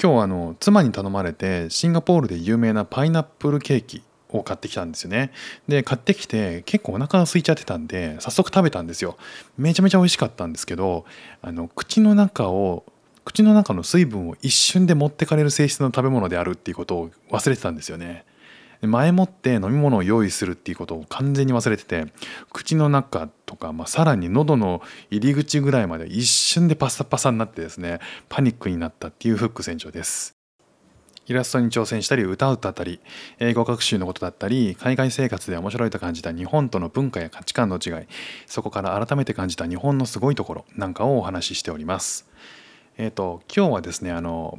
今日あの妻に頼まれてシンガポールで有名なパイナップルケーキを買ってきたんですよね。で買ってきて結構お腹が空いちゃってたんで早速食べたんですよ。めちゃめちゃ美味しかったんですけどあの口の中を口の中の水分を一瞬で持ってかれる性質の食べ物であるっていうことを忘れてたんですよね。前もって飲み物を用意するっていうことを完全に忘れてて口の中とか、まあ、さらに喉の入り口ぐらいまで一瞬でパサパサになってですねパニックになったっていうフック船長です。イラストに挑戦したり歌を歌ったり英語学習のことだったり海外生活で面白いと感じた日本との文化や価値観の違いそこから改めて感じた日本のすごいところなんかをお話ししております。えっ、ー、と今日はですねあの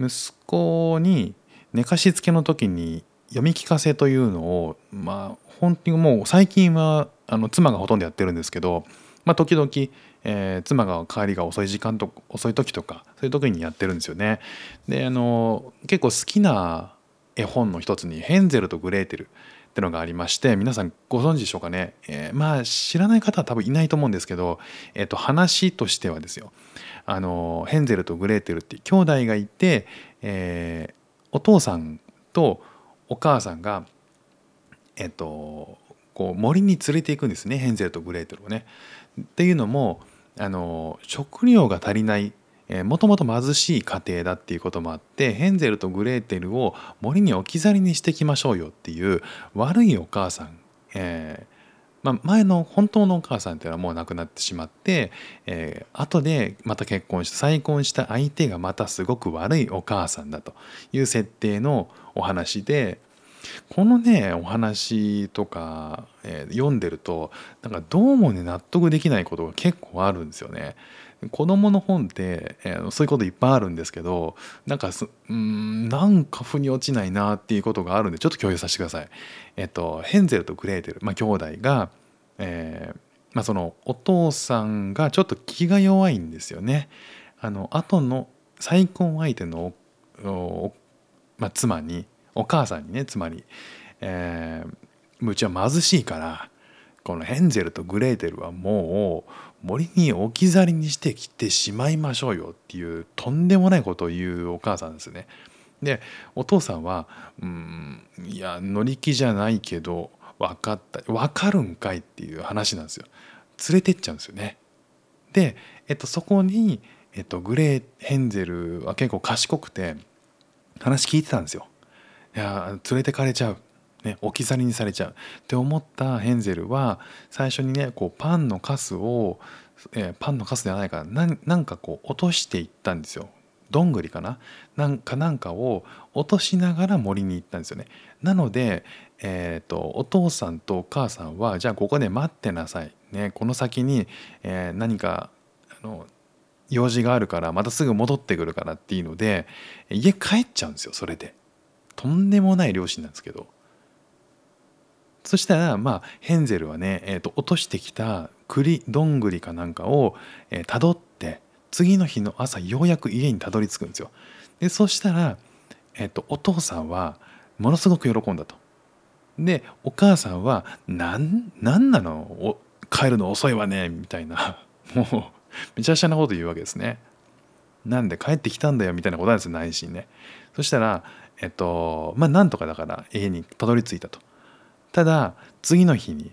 息子に寝かしつけの時に読み聞かせというのをまあ本当にもう最近はあの妻がほとんどやってるんですけど、まあ、時々、えー、妻が帰りが遅い時間と遅い時とかそういう時にやってるんですよね。であの結構好きな絵本の一つに「ヘンゼルとグレーテル」ってのがありまして皆さんご存知でしょうかね、えー、まあ知らない方は多分いないと思うんですけど、えー、と話としてはですよあのヘンゼルとグレーテルっていう兄弟がいて、えー、お父さんとお母さんがえっとこう森に連れていくんですねヘンゼルとグレーテルをね。っていうのもあの食料が足りないもともと貧しい家庭だっていうこともあってヘンゼルとグレーテルを森に置き去りにしてきましょうよっていう悪いお母さん、えまあ、前の本当のお母さんっていうのはもう亡くなってしまって、えー、後でまた結婚して再婚した相手がまたすごく悪いお母さんだという設定のお話でこのねお話とか、えー、読んでるとなんかどうもね納得できないことが結構あるんですよね。子供の本って、えー、そういうこといっぱいあるんですけどなんかすうんなんか腑に落ちないなっていうことがあるんでちょっと共有させてください。えっとヘンゼルとグレーテル、まあ、兄弟が、えーまあ、そのお父さんがちょっと気が弱いんですよね。あの後の再婚相手のまあ、妻にお母さんにねつまり、えー、うちは貧しいからこのヘンゼルとグレーテルはもう森に置き去りにしてきてしまいましょうよっていうとんでもないことを言うお母さんですね。でお父さんは「うんいや乗り気じゃないけど分かった分かるんかい」っていう話なんですよ。連れてっちゃうんですよね。で、えっと、そこに、えっと、グレーヘンゼルは結構賢くて話聞いてたんですよ。いや連れてかれちゃう、ね、置き去りにされちゃうって思ったヘンゼルは最初にねこうパンのカスを、えー、パンのカスではないかななんかこう落としていったんですよ。どんぐりかな？なんかなんかを落としながら森に行ったんですよね。なので、えーと、お父さんとお母さんはじゃあここで待ってなさい、ね、この先に、えー、何かあの用事があるからまたすぐ戻ってくるからっていうので家帰っちゃうんですよそれで。とんでもない両親なんですけどそしたらまあヘンゼルはね、えー、と落としてきた栗どんぐりかなんかをたど、えー、って次の日の朝ようやく家にたどり着くんですよ。でそしたら、えーと、お父さんはものすごく喜んだと。でお母さんは「なんなんなの？お帰るの遅いわね」みたいな もうめちゃくちゃなこと言うわけですね。なんで帰ってきたんだよみたいなことなんですよ内心ね。そしたらえっとまあなんとかだから家にたどり着いたと。ただ次の日に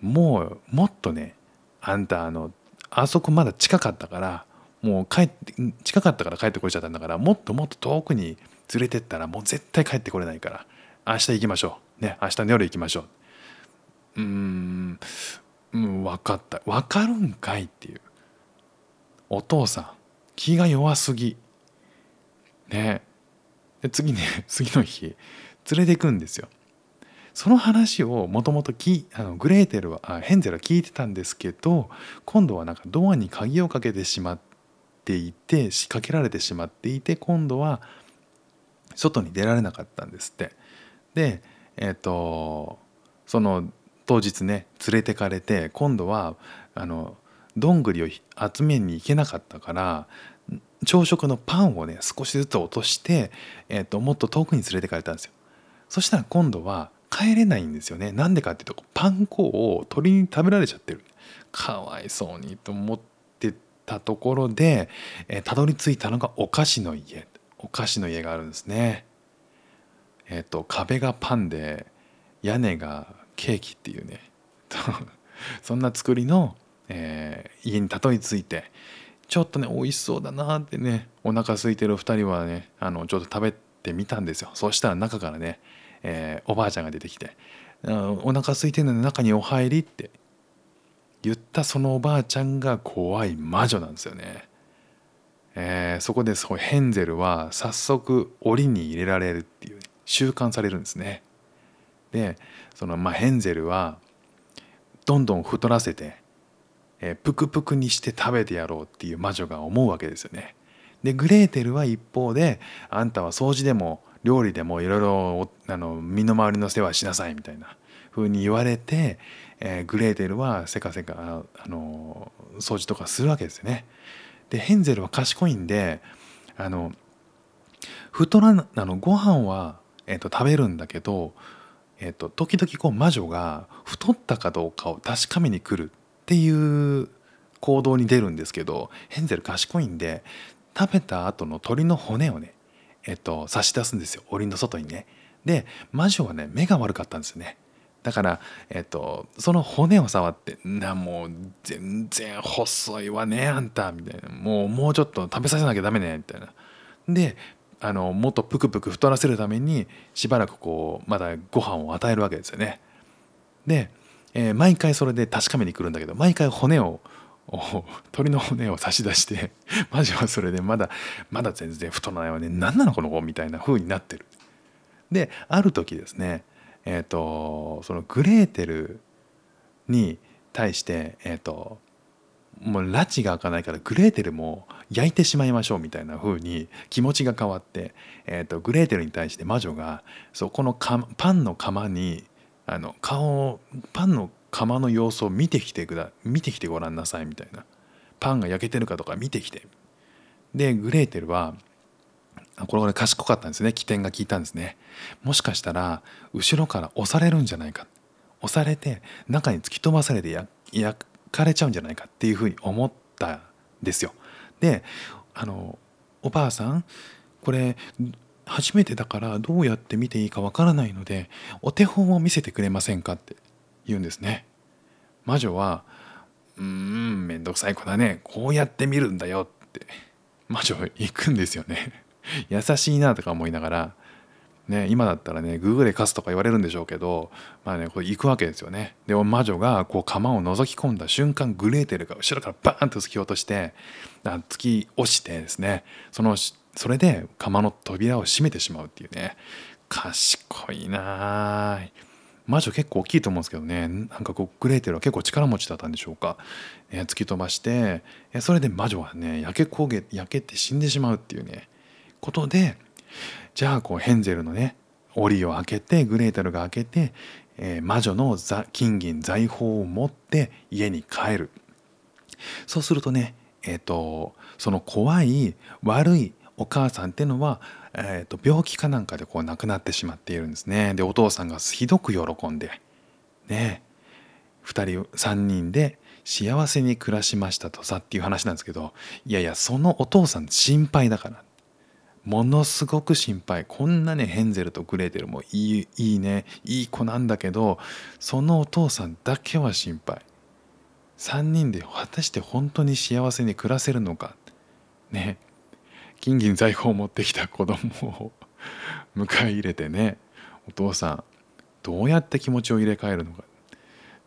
もうもっとねあんたあのあそこまだ近かったからもう帰って近かったから帰ってこれちゃったんだからもっともっと遠くに連れてったらもう絶対帰ってこれないから明日行きましょう。ね明日の夜行きましょう。うーんうん分かった。分かるんかいっていう。お父さん気が弱すぎ。ね。で次ね次の日連れてくんですよ。その話をもともとグレーテルはあヘンゼルは聞いてたんですけど今度はなんかドアに鍵をかけてしまっていて仕掛けられてしまっていて今度は外に出られなかったんですって。でえっ、ー、とその当日ね連れてかれて今度はあのどんぐりを集めに行けなかったから朝食のパンをね少しずつ落として、えーと、もっと遠くに連れてかれたんですよそしたら今度は帰れないんですよね。なんでかっていうとパン粉を鳥に食べられちゃってる。かわいそうにと思ってたところで、たどり着いたのがお菓子の家。お菓子の家があるんですね。えっ、と壁がパンで屋根がケーキっていうね。そんな作りの、えー、家にたどり着いてちょっとね美味しそうだなってねお腹空いてる2人はねあのちょっと食べてみたんですよ。そしたら中からね、えー、おばあちゃんが出てきて「お腹空いてるので中にお入り」って言ったそのおばあちゃんが怖い魔女なんですよね。えー、そこでそうヘンゼルは早速檻に入れられるっていう習慣されるんですね。でそのまあヘンゼルはどんどん太らせて、えー、プクプクにして食べてやろうっていう魔女が思うわけですよね。でグレーテルは一方であんたは掃除でも料理でもいろいろ身の回りの世話しなさいみたいな風に言われて、えー、グレーテルはせかせかあの掃除とかするわけですよね。でヘンゼルは賢いんであの太らあのご飯は、えーと、食べるんだけど、えーと、時々こう魔女が太ったかどうかを確かめに来るっていう行動に出るんですけどヘンゼル賢いんで食べた後の鳥の骨をね、えっと、差し出すんですよ檻の外にね。で魔女はね目が悪かったんですよね。だから、えっと、その骨を触って「なもう全然細いわねあんた」みたいな「もうもうちょっと食べさせなきゃダメね」みたいな。であのもっとプクプク太らせるためにしばらくこうまだご飯を与えるわけですよね。で、えー、毎回それで確かめに来るんだけど毎回骨を 鳥の骨を差し出して 魔女はそれでまだまだ全然太らないわね何なのこの子みたいな風になってる。である時ですねえっ、ー、とそのグレーテルに対してえっ、ー、ともう拉致が開かないからグレーテルも焼いてしまいましょうみたいな風に気持ちが変わって、えーと、グレーテルに対して魔女がそこのパンの釜にあの顔パンの釜の様子を見てきてくだ見てきてごらんなさいみたいな。パンが焼けてるかとか見てきて。でグレーテルはこれこれ賢かったんですね。起点が効いたんですね。もしかしたら後ろから押されるんじゃないか。押されて中に突き飛ばされて焼かれちゃうんじゃないか。っていうふうに思ったんですよ。であのおばあさんこれ初めてだからどうやって見ていいかわからないのでお手本を見せてくれませんかって。言うんですね。魔女は「うーんめんどくさい子だね。こうやって見るんだよ」って。魔女行くんですよね。優しいなとか思いながら、ね、今だったらねグーグルで貸すとか言われるんでしょうけどまあねこれ行くわけですよね。で魔女がこう釜を覗き込んだ瞬間グレーテルが後ろからバーンと突き落として突き押してですね。そのそれで釜の扉を閉めてしまうっていうね。賢いなあ魔女結構大きいと思うんですけどね。なんかこうグレーテルは結構力持ちだったんでしょうか、えー、突き飛ばして、え、それで魔女はね焼け焦げ焼けて死んでしまうっていうねことでじゃあこうヘンゼルのね檻を開けてグレーテルが開けて、えー、魔女の金銀財宝を持って家に帰る。そうするとねえっ、ー、とその怖い悪いお母さんっていうのは、えーと、病気かなんかでこう亡くなってしまっているんですね。でお父さんがひどく喜んでね2人3人で幸せに暮らしましたとさっていう話なんですけどいやいやそのお父さん心配だからものすごく心配。こんなねヘンゼルとグレーテルもいいいいねいい子なんだけどそのお父さんだけは心配。3人で果たして本当に幸せに暮らせるのか。ね金銀財宝を持ってきた子供を迎え入れてねお父さんどうやって気持ちを入れ替えるのか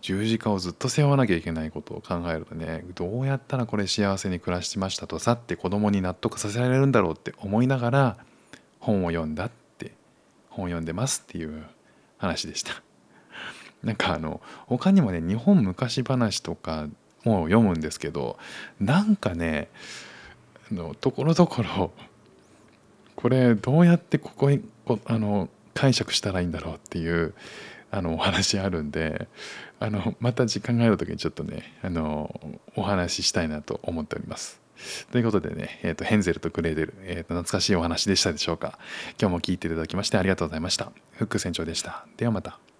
十字架をずっと背負わなきゃいけないことを考えるとねどうやったらこれ幸せに暮らしましたとさって子供に納得させられるんだろうって思いながら本を読んだって本を読んでますっていう話でした。なんかあの他にもね日本昔話とかも読むんですけどなんかねのところどころこれどうやってここにこあの解釈したらいいんだろうっていうあのお話あるんであのまた時間がある時にちょっとねあのお話ししたいなと思っております。ということでね、えーと、ヘンゼルとグレーデル、えーと、懐かしいお話でしたでしょうか。今日も聞いていただきましてありがとうございました。フック船長でした。ではまた。